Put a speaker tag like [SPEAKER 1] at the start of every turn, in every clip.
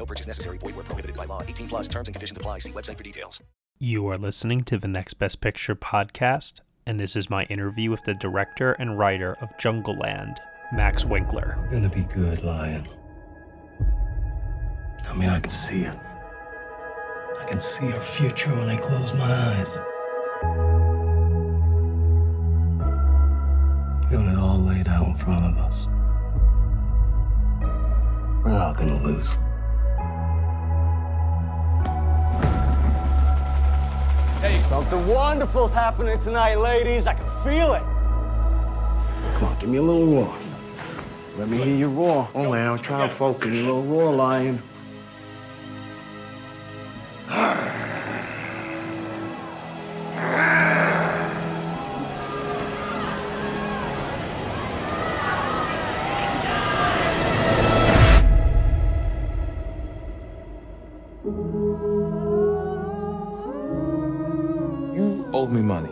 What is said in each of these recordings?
[SPEAKER 1] No purchase necessary. Void where prohibited by law. 18 plus terms and conditions apply. See website for details.
[SPEAKER 2] You are listening to the Next Best Picture podcast, and this is my interview with the director and writer of Jungleland, Max Winkler.
[SPEAKER 3] Gonna be good, Lion. I mean, I can see it. I can see our future when I close my eyes. Got it all laid out in front of us. We're not gonna lose.
[SPEAKER 4] Something wonderful's happening tonight, ladies. I can feel it.
[SPEAKER 3] Come on, give me a little roar. Let me hear your roar. Oh, man, I'm trying to focus. Give me a little roar, Lion.
[SPEAKER 5] You owe me money.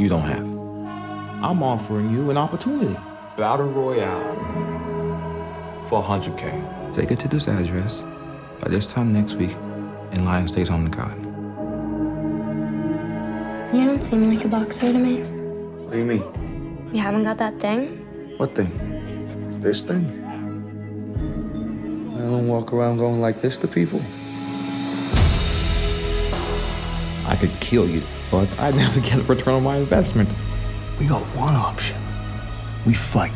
[SPEAKER 5] You don't have. I'm offering you an opportunity. Battle Royale for 100K. Take it to this address by this time next week, and Lion stays on the card.
[SPEAKER 6] You don't seem like a boxer to me.
[SPEAKER 5] What do you mean?
[SPEAKER 6] You haven't got that thing?
[SPEAKER 5] What thing? This thing? I don't walk around going like this to people. I could kill you, but I'd never get a return on my investment.
[SPEAKER 3] We got one option. We fight.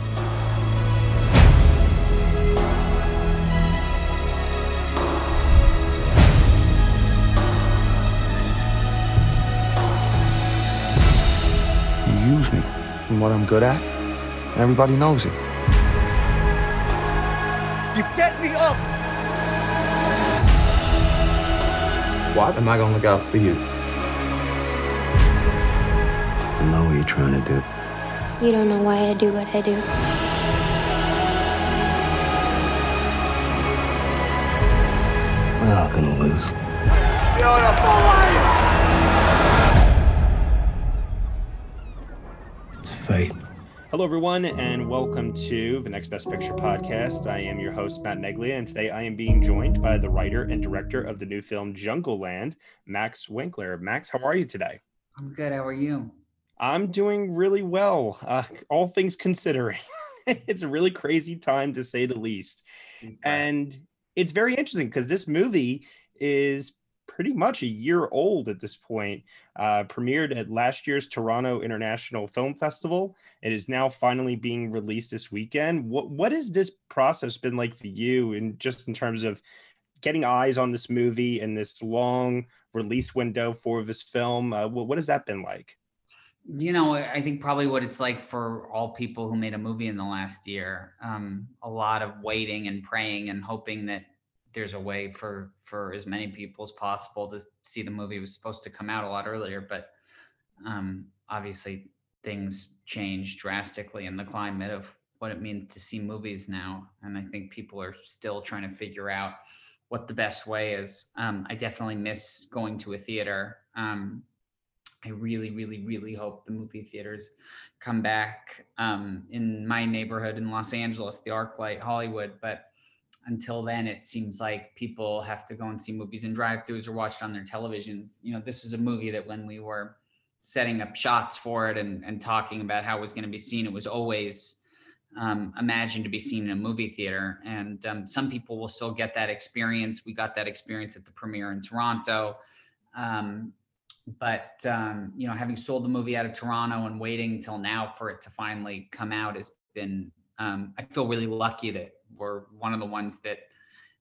[SPEAKER 5] You use me and what I'm good at. and Everybody knows it.
[SPEAKER 4] You set me up.
[SPEAKER 5] What am I gonna look out for you?
[SPEAKER 3] Trying to do.
[SPEAKER 6] You don't know why I do what I do.
[SPEAKER 3] We're not gonna lose.
[SPEAKER 4] Beautiful lion.
[SPEAKER 3] It's fate.
[SPEAKER 2] Hello, everyone, and welcome to the Next Best Picture podcast. I am your host, Matt Neglia, and today I am being joined by the writer and director of the new film Jungleland, Max Winkler. Max, how are you today?
[SPEAKER 7] I'm good. How are you?
[SPEAKER 2] I'm doing really well, uh, all things considering. it's a really crazy time to say the least. And it's very interesting because this movie is pretty much a year old at this point. Uh, premiered at last year's Toronto International Film Festival. It is now finally being released this weekend. What what has this process been like for you, and just in terms of getting eyes on this movie and this long release window for this film? Uh, what, what has that been like?
[SPEAKER 7] You know, I think probably what it's like for all people who made a movie in the last year. Um, a lot of waiting and praying and hoping that there's a way for for as many people as possible to see the movie it was supposed to come out a lot earlier, but um, obviously things changed drastically in the climate of what it means to see movies now, and I think people are still trying to figure out what the best way is. Um, I definitely miss going to a theater. Um, I really, really, really hope the movie theaters come back um, in my neighborhood in Los Angeles, the ArcLight Hollywood. But until then, it seems like people have to go and see movies in drive-throughs or watch it on their televisions. You know, this is a movie that when we were setting up shots for it and, and talking about how it was going to be seen, it was always um, imagined to be seen in a movie theater. And um, some people will still get that experience. We got that experience at the premiere in Toronto. Um, but um, you know, having sold the movie out of Toronto and waiting till now for it to finally come out has been. Um, I feel really lucky that we're one of the ones that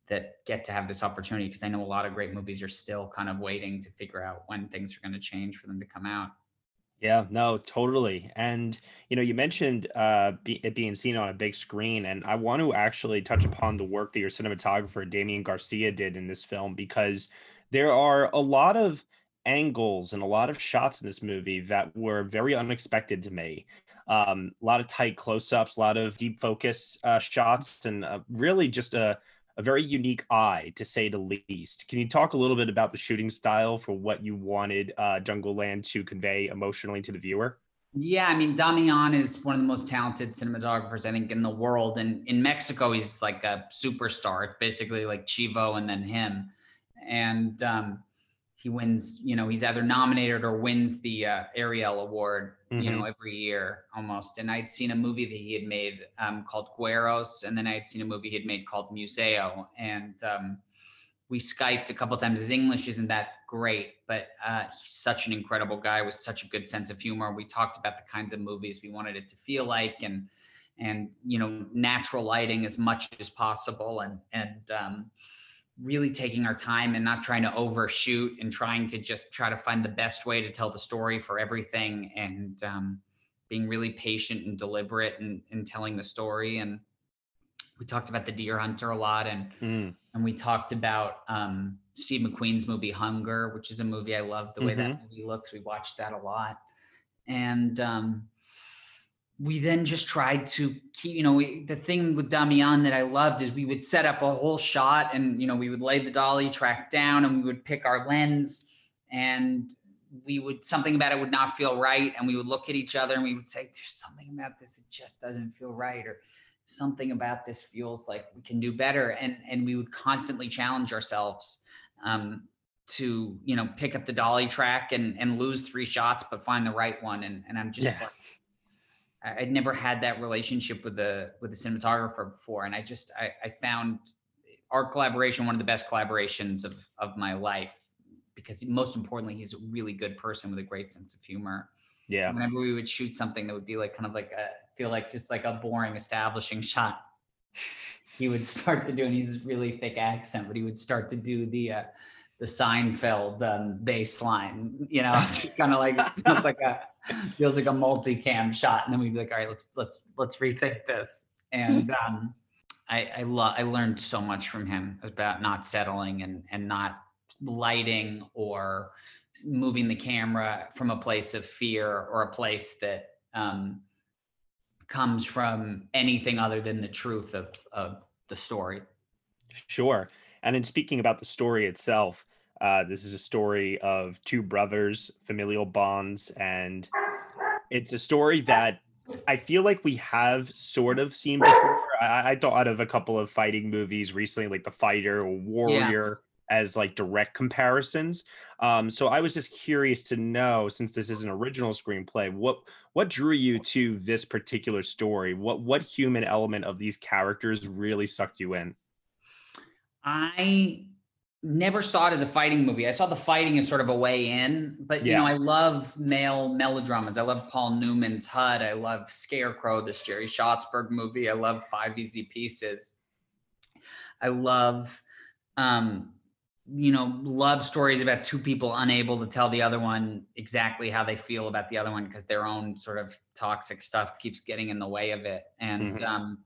[SPEAKER 7] that get to have this opportunity because I know a lot of great movies are still kind of waiting to figure out when things are going to change for them to come out.
[SPEAKER 2] Yeah, no, totally. And you know, you mentioned uh, be, it being seen on a big screen, and I want to actually touch upon the work that your cinematographer Damian Garcia did in this film because there are a lot of angles and a lot of shots in this movie that were very unexpected to me. Um, a lot of tight close-ups, a lot of deep focus uh, shots, and uh, really just a, a very unique eye, to say the least. Can you talk a little bit about the shooting style for what you wanted uh, Jungleland to convey emotionally to the viewer?
[SPEAKER 7] Yeah, I mean, Damian is one of the most talented cinematographers I think in the world, and in Mexico, he's like a superstar. It's basically like Chivo and then him, and um, he wins. You know, he's either nominated or wins the uh, Ariel Award. Mm-hmm. You know, mm-hmm. every year almost. And I'd seen a movie that he had made um, called Güeros, and then I had seen a movie he had made called Museo, and um, we skyped a couple times. His English isn't that great, but uh, he's such an incredible guy with such a good sense of humor. We talked about the kinds of movies we wanted it to feel like, and and you know natural lighting as much as possible, and and um, really taking our time and not trying to overshoot and trying to just try to find the best way to tell the story for everything, and um, being really patient and deliberate in, in telling the story and we talked about the deer hunter a lot and mm. and we talked about um, steve mcqueen's movie hunger which is a movie i love the way mm-hmm. that movie looks we watched that a lot and um, we then just tried to keep you know we, the thing with damian that i loved is we would set up a whole shot and you know we would lay the dolly track down and we would pick our lens and we would something about it would not feel right and we would look at each other and we would say there's something about this it just doesn't feel right or something about this feels like we can do better and and we would constantly challenge ourselves um, to you know pick up the dolly track and and lose three shots but find the right one and and i'm just yeah. like i'd never had that relationship with the with the cinematographer before and i just I, I found our collaboration one of the best collaborations of of my life because most importantly he's a really good person with a great sense of humor
[SPEAKER 2] yeah
[SPEAKER 7] whenever we would shoot something that would be like kind of like a feel like just like a boring establishing shot. He would start to do, and he's really thick accent, but he would start to do the uh, the Seinfeld um, bass line. You know, just kind of like feels like a feels like a multicam shot, and then we'd be like, all right, let's let's let's rethink this. And um, I I love I learned so much from him about not settling and and not lighting or moving the camera from a place of fear or a place that um, comes from anything other than the truth of of the story.
[SPEAKER 2] Sure. And in speaking about the story itself, uh, this is a story of two brothers, familial bonds, and it's a story that I feel like we have sort of seen before. I, I thought of a couple of fighting movies recently, like The Fighter or Warrior, as like direct comparisons. Um, so I was just curious to know, since this is an original screenplay, what what drew you to this particular story? What what human element of these characters really sucked you in?
[SPEAKER 7] I never saw it as a fighting movie. I saw the fighting as sort of a way in, but you yeah. know, I love male melodramas. I love Paul Newman's HUD. I love Scarecrow, this Jerry Schatzberg movie. I love Five Easy Pieces. I love um, you know, love stories about two people unable to tell the other one exactly how they feel about the other one because their own sort of toxic stuff keeps getting in the way of it. And mm-hmm. um,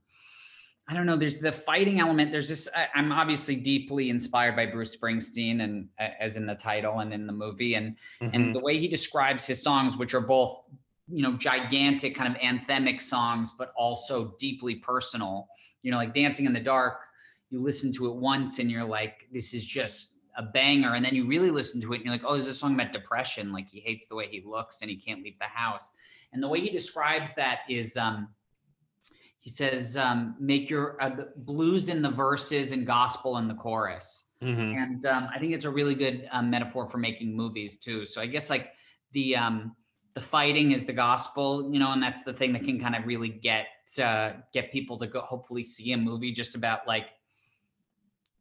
[SPEAKER 7] I don't know, there's the fighting element. There's this, I, am obviously deeply inspired by Bruce Springsteen and as in the title and in the movie. And, mm-hmm. and the way he describes his songs, which are both, you know, gigantic kind of anthemic songs, but also deeply personal, you know, like Dancing in the Dark you listen to it once and you're like, this is just a banger. And then you really listen to it and you're like, oh, is this song about depression? Like he hates the way he looks and he can't leave the house. And the way he describes that is, um, he says, um, make your uh, blues in the verses and gospel in the chorus. Mm-hmm. And um, I think it's a really good um, metaphor for making movies too. So I guess like the um, the fighting is the gospel, you know, and that's the thing that can kind of really get uh, get people to go hopefully see a movie just about like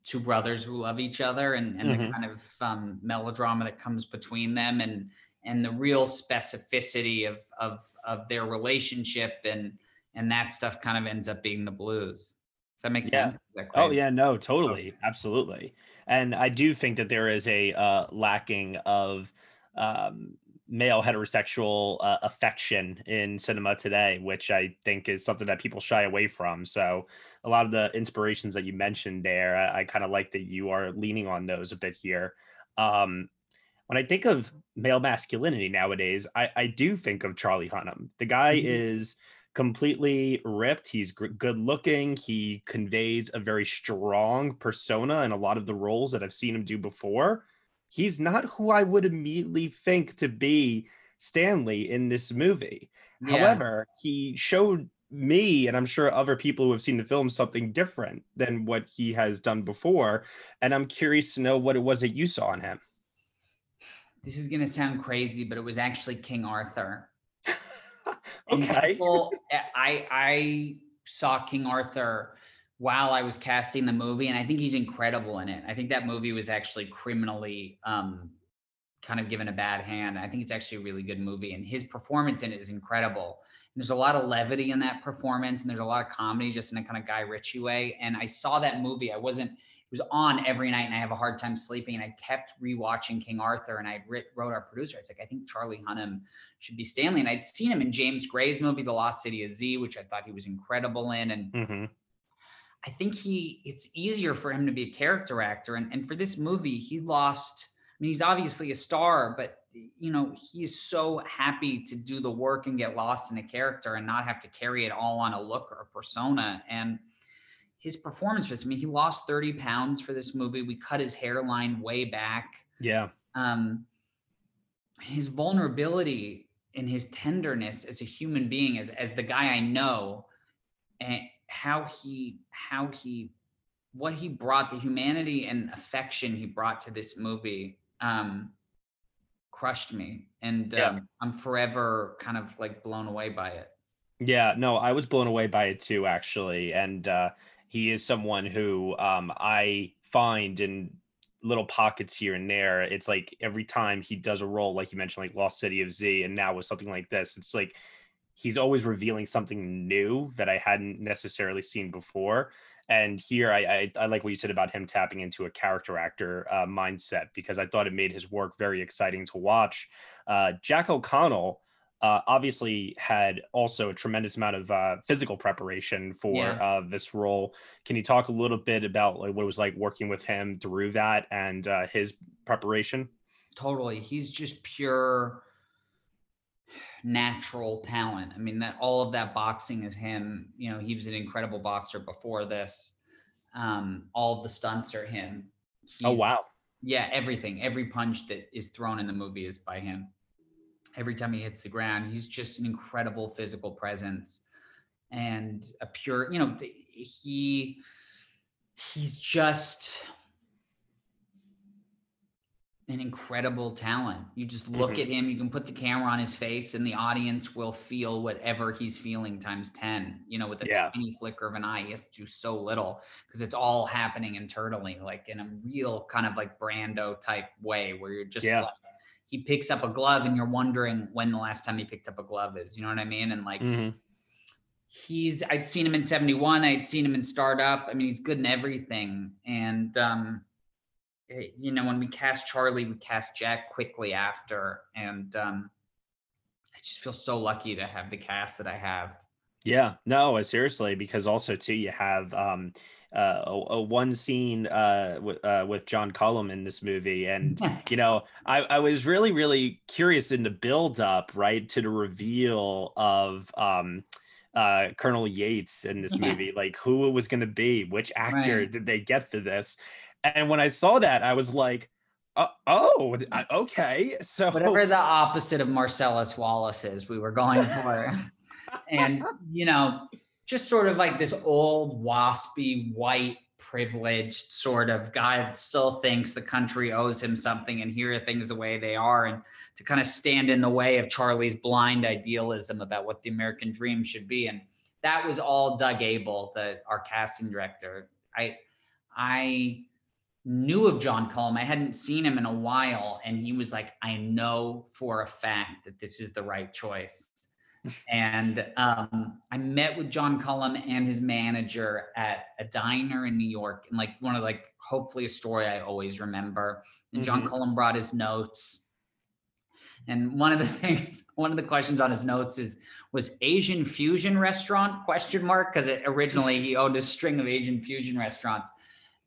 [SPEAKER 7] two brothers who love each other and, and mm-hmm. the kind of um, melodrama that comes between them and and the real specificity of of of their relationship and and that stuff kind of ends up being the blues. Does that make
[SPEAKER 2] yeah.
[SPEAKER 7] sense?
[SPEAKER 2] Oh yeah, no, totally, absolutely. And I do think that there is a uh, lacking of um, male heterosexual uh, affection in cinema today, which I think is something that people shy away from. So, a lot of the inspirations that you mentioned there, I, I kind of like that you are leaning on those a bit here. Um, when I think of male masculinity nowadays, I, I do think of Charlie Hunnam. The guy mm-hmm. is completely ripped. He's g- good looking. He conveys a very strong persona in a lot of the roles that I've seen him do before. He's not who I would immediately think to be Stanley in this movie. Yeah. However, he showed me and I'm sure other people who have seen the film something different than what he has done before. And I'm curious to know what it was that you saw in him.
[SPEAKER 7] This is going to sound crazy, but it was actually King Arthur.
[SPEAKER 2] Okay.
[SPEAKER 7] People, I I saw King Arthur while I was casting the movie, and I think he's incredible in it. I think that movie was actually criminally um, kind of given a bad hand. I think it's actually a really good movie, and his performance in it is incredible. And there's a lot of levity in that performance, and there's a lot of comedy just in a kind of Guy Ritchie way. And I saw that movie. I wasn't. Was on every night, and I have a hard time sleeping. And I kept rewatching King Arthur, and I wrote our producer. It's like I think Charlie Hunnam should be Stanley, and I'd seen him in James Gray's movie, The Lost City of Z, which I thought he was incredible in, and. Mm-hmm. I think he it's easier for him to be a character actor. And, and for this movie, he lost I mean, he's obviously a star, but you know, he's so happy to do the work and get lost in a character and not have to carry it all on a look or a persona. And his performance was, I mean, he lost 30 pounds for this movie. We cut his hairline way back.
[SPEAKER 2] Yeah.
[SPEAKER 7] Um, his vulnerability and his tenderness as a human being, as as the guy I know, and how he how he what he brought the humanity and affection he brought to this movie um, crushed me, and yeah. um, I'm forever kind of like blown away by it.
[SPEAKER 2] Yeah, no, I was blown away by it too, actually, and uh, he is someone who um, I find in little pockets here and there. It's like every time he does a role, like you mentioned, like Lost City of Z, and now with something like this, it's like he's always revealing something new that I hadn't necessarily seen before. And here, I, I, I like what you said about him tapping into a character actor uh, mindset because I thought it made his work very exciting to watch. Uh, Jack O'Connell. Uh, obviously had also a tremendous amount of uh, physical preparation for yeah. uh, this role. Can you talk a little bit about like what it was like working with him through that and uh, his preparation?
[SPEAKER 7] Totally, he's just pure natural talent. I mean, that all of that boxing is him. You know, he was an incredible boxer before this. Um, all the stunts are him.
[SPEAKER 2] Oh, He's, oh wow!
[SPEAKER 7] Yeah, everything, every punch that is thrown in the movie is by him. Every time he hits the ground, he's just an incredible physical presence and a pure. You know, he he's just an incredible talent. You just look mm-hmm. at him, you can put the camera on his face, and the audience will feel whatever he's feeling times 10. You know, with a yeah. tiny flicker of an eye, he has to do so little because it's all happening internally, like in a real kind of like Brando type way where you're just yeah. like, he picks up a glove and you're wondering when the last time he picked up a glove is. You know what I mean? And like, mm-hmm. he's, I'd seen him in 71, I'd seen him in Starred Up. I mean, he's good in everything. And, um, Eh, you know, when we cast Charlie, we cast Jack quickly after, and um, I just feel so lucky to have the cast that I have.
[SPEAKER 2] Yeah, no, seriously, because also too, you have um, uh, a, a one scene uh, w- uh, with John Cullum in this movie, and you know, I, I was really, really curious in the build up, right, to the reveal of um, uh, Colonel Yates in this movie, like who it was going to be, which actor right. did they get for this? And when I saw that, I was like, uh, oh, okay. So
[SPEAKER 7] whatever the opposite of Marcellus Wallace is, we were going for. and you know, just sort of like this old waspy white privileged sort of guy that still thinks the country owes him something and here are things the way they are and to kind of stand in the way of Charlie's blind idealism about what the American dream should be and that was all Doug Aibel the our casting director I I knew of John Cullum. I hadn't seen him in a while. And he was like, I know for a fact that this is the right choice. And um, I met with John Cullum and his manager at a diner in New York, and like one of like hopefully a story I always remember. And John mm-hmm. Cullum brought his notes, and one of the things, one of the questions on his notes is was Asian fusion restaurant question mark because originally he owned a string of Asian fusion restaurants,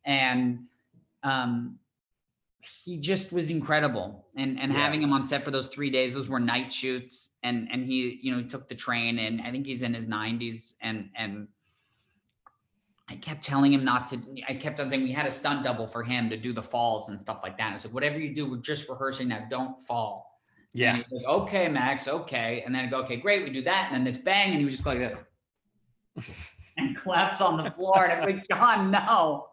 [SPEAKER 7] and um, he just was incredible. And and
[SPEAKER 2] Yeah.
[SPEAKER 7] having him on set for those three days those were night shoots. And and he you know he took the train and i think he's in his 90s and and i kept telling him not to i kept on saying we had a stunt double for him to do the falls and stuff like that. I was like whatever you do we're just rehearsing now. Don't fall.
[SPEAKER 2] Yeah.
[SPEAKER 7] and like okay max okay. And then i go okay great we do that. And then it's bang and he was just like this. And claps on the floor. And i'm like john no.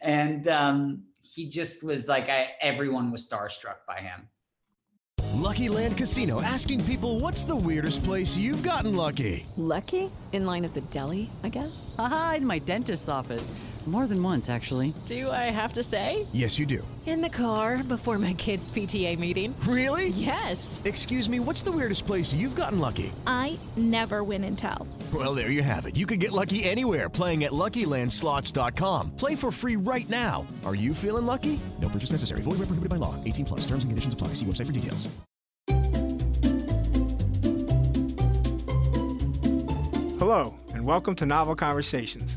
[SPEAKER 7] And um he just was like I, everyone was starstruck by him
[SPEAKER 8] Lucky Land Casino asking people what's the weirdest place you've gotten lucky?
[SPEAKER 9] Lucky? In line at the deli, I guess?
[SPEAKER 10] Aha, in my dentist's office. More than once, actually.
[SPEAKER 9] Do I have to say?
[SPEAKER 8] Yes, you do.
[SPEAKER 9] In the car before my kids' PTA meeting.
[SPEAKER 8] Really?
[SPEAKER 9] Yes.
[SPEAKER 8] Excuse me, what's the weirdest place you've gotten lucky?
[SPEAKER 11] I never win and tell.
[SPEAKER 8] Well, there you have it. You can get lucky anywhere playing at LuckyLandSlots.com. Play for free right now. Are you feeling lucky? No purchase necessary. Void where prohibited by law. 18 plus. Terms and conditions apply. See website for details.
[SPEAKER 12] Hello, and welcome to Novel Conversations,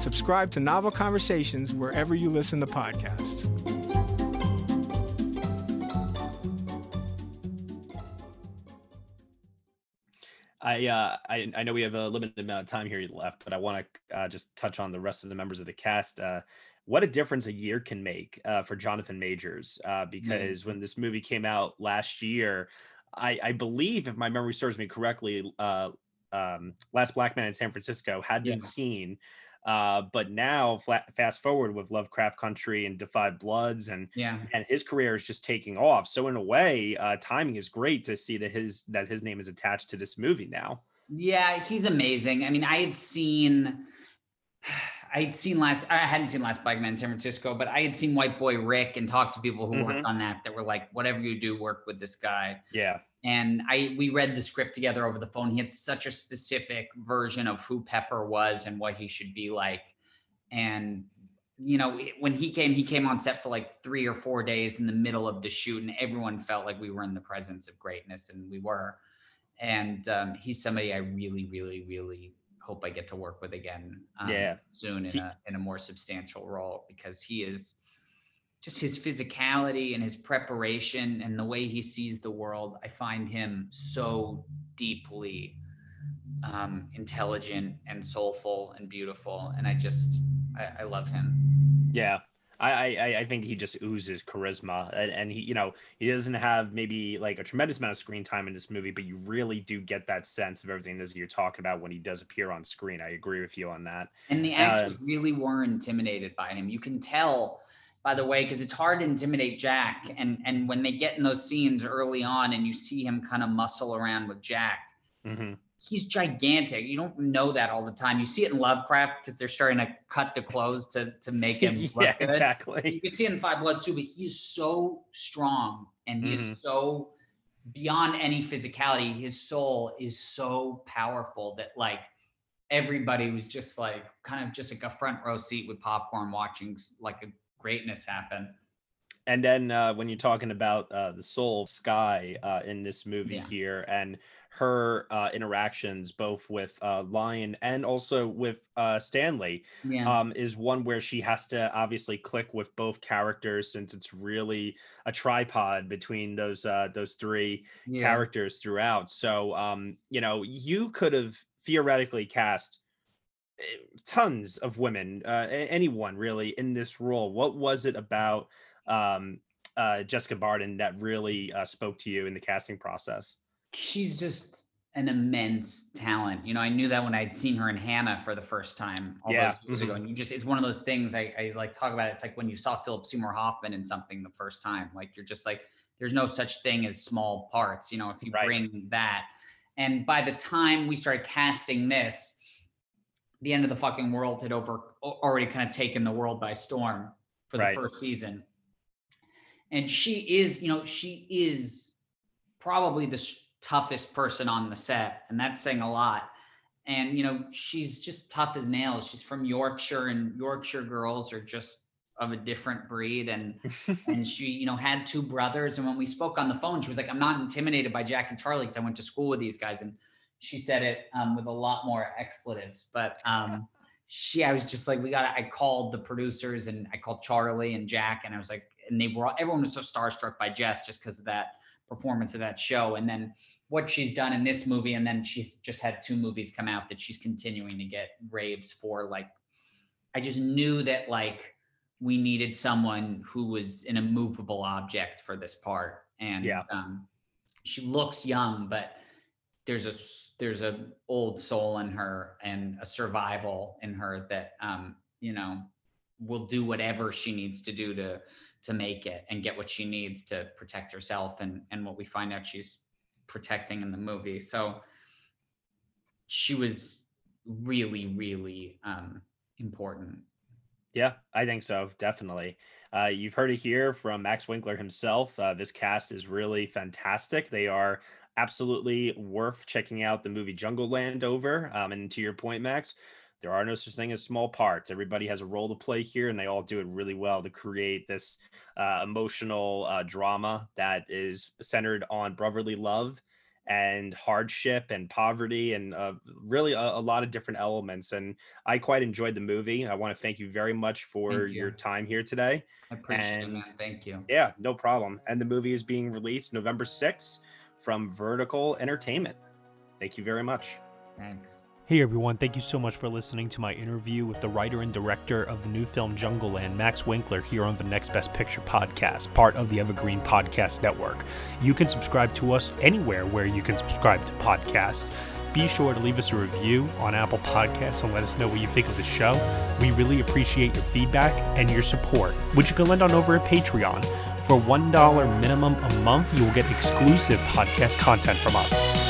[SPEAKER 12] Subscribe to Novel Conversations wherever you listen to podcasts.
[SPEAKER 2] I, uh, I I know we have a limited amount of time here left, but I want to uh, just touch on the rest of the members of the cast. Uh, what a difference a year can make uh, for Jonathan Majors, uh, because when this movie came out last year, I, I believe, if my memory serves me correctly, uh, um, Last Black Man in San Francisco had been
[SPEAKER 7] Yeah.
[SPEAKER 2] seen. Uh, but now, fla- fast forward with Lovecraft Country and Da 5 Bloods, and
[SPEAKER 7] yeah
[SPEAKER 2] and his career is just taking off. So in a way, uh, timing is great to see that his that his name is attached to this movie now.
[SPEAKER 7] Yeah, he's amazing. I mean, I had seen, I had seen last, I hadn't seen Last Black Man in San Francisco, but I had seen White Boy Rick and talked to people who
[SPEAKER 2] Mhm.
[SPEAKER 7] worked on that that were like, whatever you do, work with this guy.
[SPEAKER 2] Yeah,
[SPEAKER 7] And I, we read the script together over the phone. He had such a specific version of who Pepper was and what he should be like. And you know, when he came, he came on set for like three or four days in the middle of the shoot, and everyone felt like we were in the presence of greatness, and we were. And um, he's somebody I really, really, really hope I get to work with again. Um,
[SPEAKER 2] Yeah.
[SPEAKER 7] soon in
[SPEAKER 2] He-
[SPEAKER 7] a in a more substantial role because he is just his physicality and his preparation and the way he sees the world. I find him so deeply um, intelligent and soulful and beautiful, and I just I, I love him.
[SPEAKER 2] yeah. I, I I think he just oozes charisma, and, and he you know he doesn't have maybe like a tremendous amount of screen time in this movie, but you really do get that sense of everything that you're talking about when he does appear on screen. I agree with you on that.
[SPEAKER 7] And the actors
[SPEAKER 2] Um,
[SPEAKER 7] really were intimidated by him. You can tell, by the way, because it's hard to intimidate Jack. And and when they get in those scenes early on, and you see him kind of muscle around with Jack,
[SPEAKER 2] Mhm.
[SPEAKER 7] he's gigantic. You don't know that all the time. You see it in Lovecraft because they're starting to cut the clothes to to make him look
[SPEAKER 2] yeah,
[SPEAKER 7] good.
[SPEAKER 2] exactly.
[SPEAKER 7] You can see it in Five Bloods too, but he's so strong and he
[SPEAKER 2] Mhm.
[SPEAKER 7] is so beyond any physicality. His soul is so powerful that like everybody was just like kind of just like a front row seat with popcorn watching like a greatness happen.
[SPEAKER 2] And then uh, when you're talking about uh, the soul Sky uh, in this movie
[SPEAKER 7] Yeah.
[SPEAKER 2] here, and her uh, interactions both with uh, Lion and also with uh, Stanley,
[SPEAKER 7] Yeah.
[SPEAKER 2] um, is one where she has to obviously click with both characters since it's really a tripod between those uh, those three
[SPEAKER 7] Yeah.
[SPEAKER 2] characters throughout. So um, you know, you could have theoretically cast eh, tons of women, uh, anyone really in this role. What was it about um, uh, Jessica Barden that really uh, spoke to you in the casting process?
[SPEAKER 7] she's just an immense talent. You know, I knew that when I'd seen her in Hanna for the first time all
[SPEAKER 2] Yeah,
[SPEAKER 7] those years ago.
[SPEAKER 2] mhm.
[SPEAKER 7] And you just, it's one of those things I, I like talk about. It's like when you saw Philip Seymour Hoffman in something the first time, like you're just like, there's no such thing as small parts. You know, if you
[SPEAKER 2] Right.
[SPEAKER 7] bring that. And by the time we started casting this, the end of the fucking world had over already kind of taken the world by storm for the
[SPEAKER 2] Right.
[SPEAKER 7] first season. and she is, you know, she is probably the toughest person on the set, and that's saying a lot. And you know, she's just tough as nails. She's from Yorkshire, and Yorkshire girls are just of a different breed. And and she, you know, had two brothers. And when we spoke on the phone, she was like, "I'm not intimidated by Jack and Charlie because I went to school with these guys." And she said it um, with a lot more expletives, but um, she, I was just like, we got. I called the producers and I called Charlie and Jack, and I was like, and they were all, everyone was so starstruck by Jess just because of that performance of that show, and then what she's done in this movie, and then she's just had two movies come out that she's continuing to get raves for. Like, I just knew that like we needed someone who was an immovable object for this part, and
[SPEAKER 2] Yeah.
[SPEAKER 7] um, she looks young, but there's a there's a old soul in her and a survival in her that um you know will do whatever she needs to do to to make it and get what she needs to protect herself and and what we find out she's protecting in the movie. So she was really really um important
[SPEAKER 2] Yeah, I think so. Definitely. Uh, you've heard it here from Max Winkler himself. Uh, this cast is really fantastic. They are absolutely worth checking out the movie Jungleland over. Um, and to your point, Max, there are no such thing as small parts. Everybody has a role to play here, and they all do it really well to create this uh, emotional uh, drama that is centered on brotherly love and hardship and poverty and uh, really a, a lot of different elements. And I quite enjoyed the movie. I want to thank you very much for
[SPEAKER 7] Thank
[SPEAKER 2] your time here today.
[SPEAKER 7] i appreciate
[SPEAKER 2] And-
[SPEAKER 7] it man. thank you
[SPEAKER 2] Yeah, no problem. And the movie is being released November 6th from Vertical Entertainment. Thank you very much.
[SPEAKER 7] thanks
[SPEAKER 13] Hey everyone, thank you so much for listening to my interview with the writer and director of the new film Jungleland, Max Winkler, here on the Next Best Picture podcast, part of the Evergreen Podcast Network. You can subscribe to us anywhere where you can subscribe to podcasts. Be sure to leave us a review on Apple Podcasts and let us know what you think of the show. We really appreciate your feedback and your support, which you can lend on over at Patreon. For $1 minimum a month, you will get exclusive podcast content from us.